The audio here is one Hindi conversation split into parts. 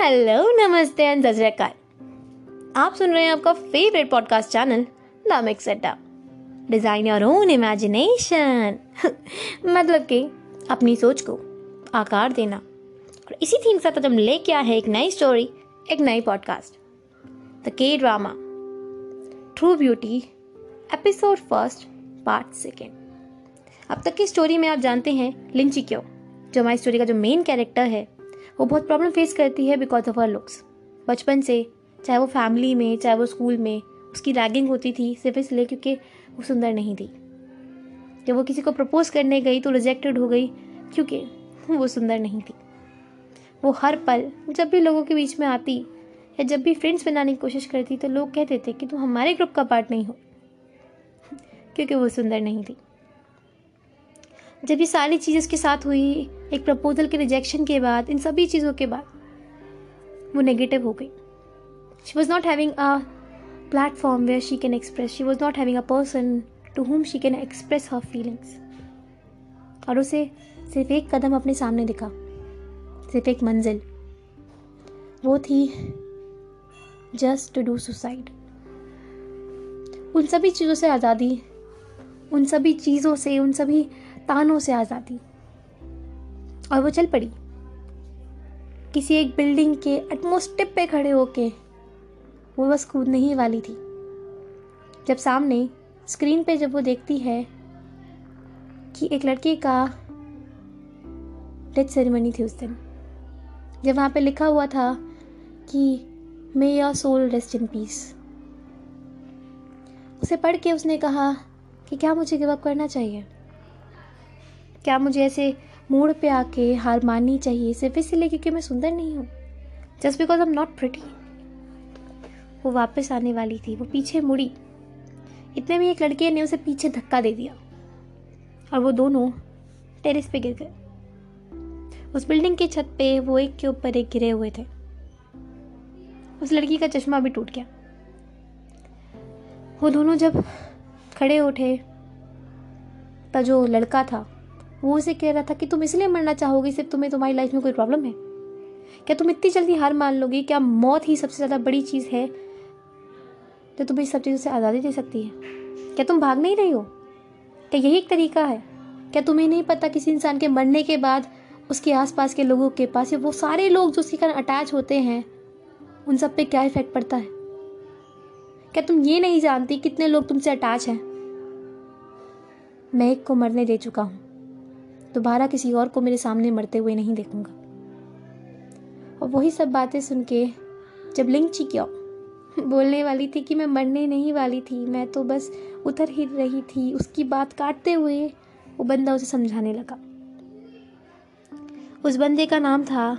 हेलो, नमस्ते एंड आप सुन रहे हैं आपका favourite podcast channel the mix Adda design your own imagination मतलब कि अपनी सोच को आकार देना। और इसी थीम के साथ हम लेके आए हैं एक नई स्टोरी एक नई podcast the K drama true beauty episode first part second अब तक की स्टोरी में आप जानते हैं लिंची क्यों जो हमारी स्टोरी का जो मेन कैरेक्टर है वो बहुत प्रॉब्लम फेस करती है बिकॉज़ ऑफ़ हर लुक्स बचपन से, चाहे वो फैमिली में, चाहे वो स्कूल में, उसकी रैगिंग होती थी सिर्फ़ इसलिए क्योंकि वो सुंदर नहीं थी। जब वो किसी को प्रपोज करने गई तो रिजेक्टेड हो गई क्योंकि वो सुंदर नहीं थी। वो हर पल जब भी लोगों के बीच में आती या जब भी फ्रेंड्स बनाने की कोशिश करती तो लोग कहते थे कि तुम हमारे ग्रुप का पार्ट नहीं हो, क्योंकि वो सुंदर नहीं थी। जब ये सारी चीज़ उसके साथ हुई एक प्रपोजल के रिजेक्शन के बाद, इन सभी चीज़ों के बाद, वो नेगेटिव हो गई। She was not having a platform where she can express she was not having a person to whom she can express her feelings और उसे सिर्फ़ एक कदम अपने सामने दिखा। सिर्फ़ एक मंजिल। वो थी जस्ट टू डू सुसाइड उन सभी चीज़ों से आज़ादी, उन सभी चीज़ों से, उन सभी तानों से आज़ादी। और वो चल पड़ी। किसी एक बिल्डिंग के एटमोस्ट टिप पे खड़े होके वो बस कूदने ही वाली थी। जब सामने स्क्रीन पे जब वो देखती है कि एक लड़के का डेथ सेरेमनी थी उस दिन, जब वहाँ पे लिखा हुआ था कि may your soul rest in peace उसे पढ़ के उसने कहा कि, क्या मुझे गिव अप करना चाहिए? क्या मुझे ऐसे मूड पे आके हार माननी चाहिए, सिर्फ़ इसलिए क्योंकि मैं सुंदर नहीं हूँ। Just because I am not pretty वो वापस आने वाली थी, वो पीछे मुड़ी। इतने में एक लड़के ने उसे पीछे धक्का दे दिया। और वो दोनों टेरिस पे गिर गए। उस बिल्डिंग की छत पे वो एक के ऊपर एक गिरे हुए थे। उस लड़की का चश्मा भी टूट गया। वो दोनों जब खड़े उठे तो जो लड़का था वो उसे कह रहा था कि तुम इसलिए मरना चाहोगी, सिर्फ़ तुम्हें तुम्हारी लाइफ में कोई प्रॉब्लम है? क्या तुम इतनी जल्दी हार मान लोगी? क्या मौत ही सबसे ज़्यादा बड़ी चीज़ है जो तुम्हें सब चीज़ों से आज़ादी दे सकती है? क्या तुम भाग नहीं रही हो? क्या यही एक तरीका है? क्या तुम्हें नहीं पता किसी इंसान के मरने के बाद उसके आसपास के लोगों के पास वो सारे लोग जो उसके कारण अटैच होते हैं, उन सब पे क्या इफ़ेक्ट पड़ता है? क्या तुम ये नहीं जानती कितने लोग तुमसे अटैच हैं? मैं एक को मरने दे चुका हूँ। दोबारा किसी और को मेरे सामने मरते हुए नहीं देखूँगा। और वही सब बातें सुन के जब लिंग क्या बोलने वाली थी कि मैं मरने नहीं वाली थी, मैं तो बस उतर ही रही थी, उसकी बात काटते हुए वो बंदा उसे समझाने लगा। उस बंदे का नाम था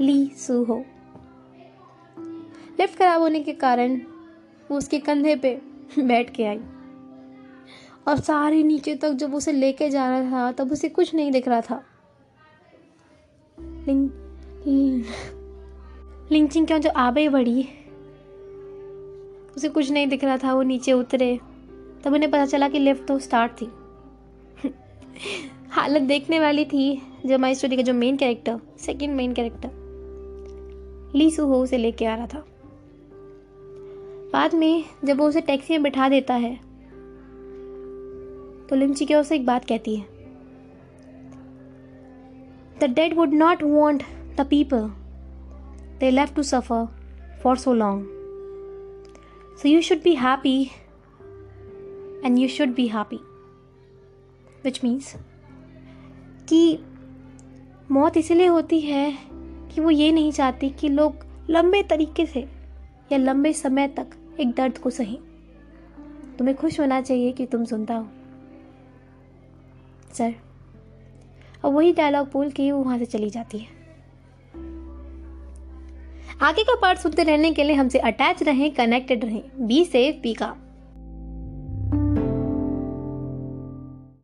ली सूहो। लिफ्ट खराब होने के कारण वो उसके कंधे पे बैठ के आई। और सारे नीचे तक जब उसे लेके जा रहा था, तब उसे कुछ नहीं दिख रहा था। लिंग लिंचिंग क्यों जो आबे बढ़ी उसे कुछ नहीं दिख रहा था, वो नीचे उतरे। तब उन्हें पता चला कि लिफ्ट तो स्टार्ट थी। हालत देखने वाली थी जो हमारी स्टोरी का जो main character second main character Lee Suho उसे लेके आ रहा था। बाद में जब वो उसे टैक्सी में बिठा देता है तो लिमची क्या उसे एक बात कहती है? The dead would not want the people they leave to suffer for so long so you should be happy and you should be happy which means कि मौत इसलिए होती है कि वो ये नहीं चाहती कि लोग लंबे तरीके से या लंबे समय तक एक दर्द को सही। तुम्हें खुश होना चाहिए कि तुम सुनता हो। सर। और वही डायलॉग बोल के वो वहाँ से चली जाती है। आगे का पार्ट सुनते रहने के लिए हमसे अटैच रहें कनेक्टेड रहें बी सेफ़ बी का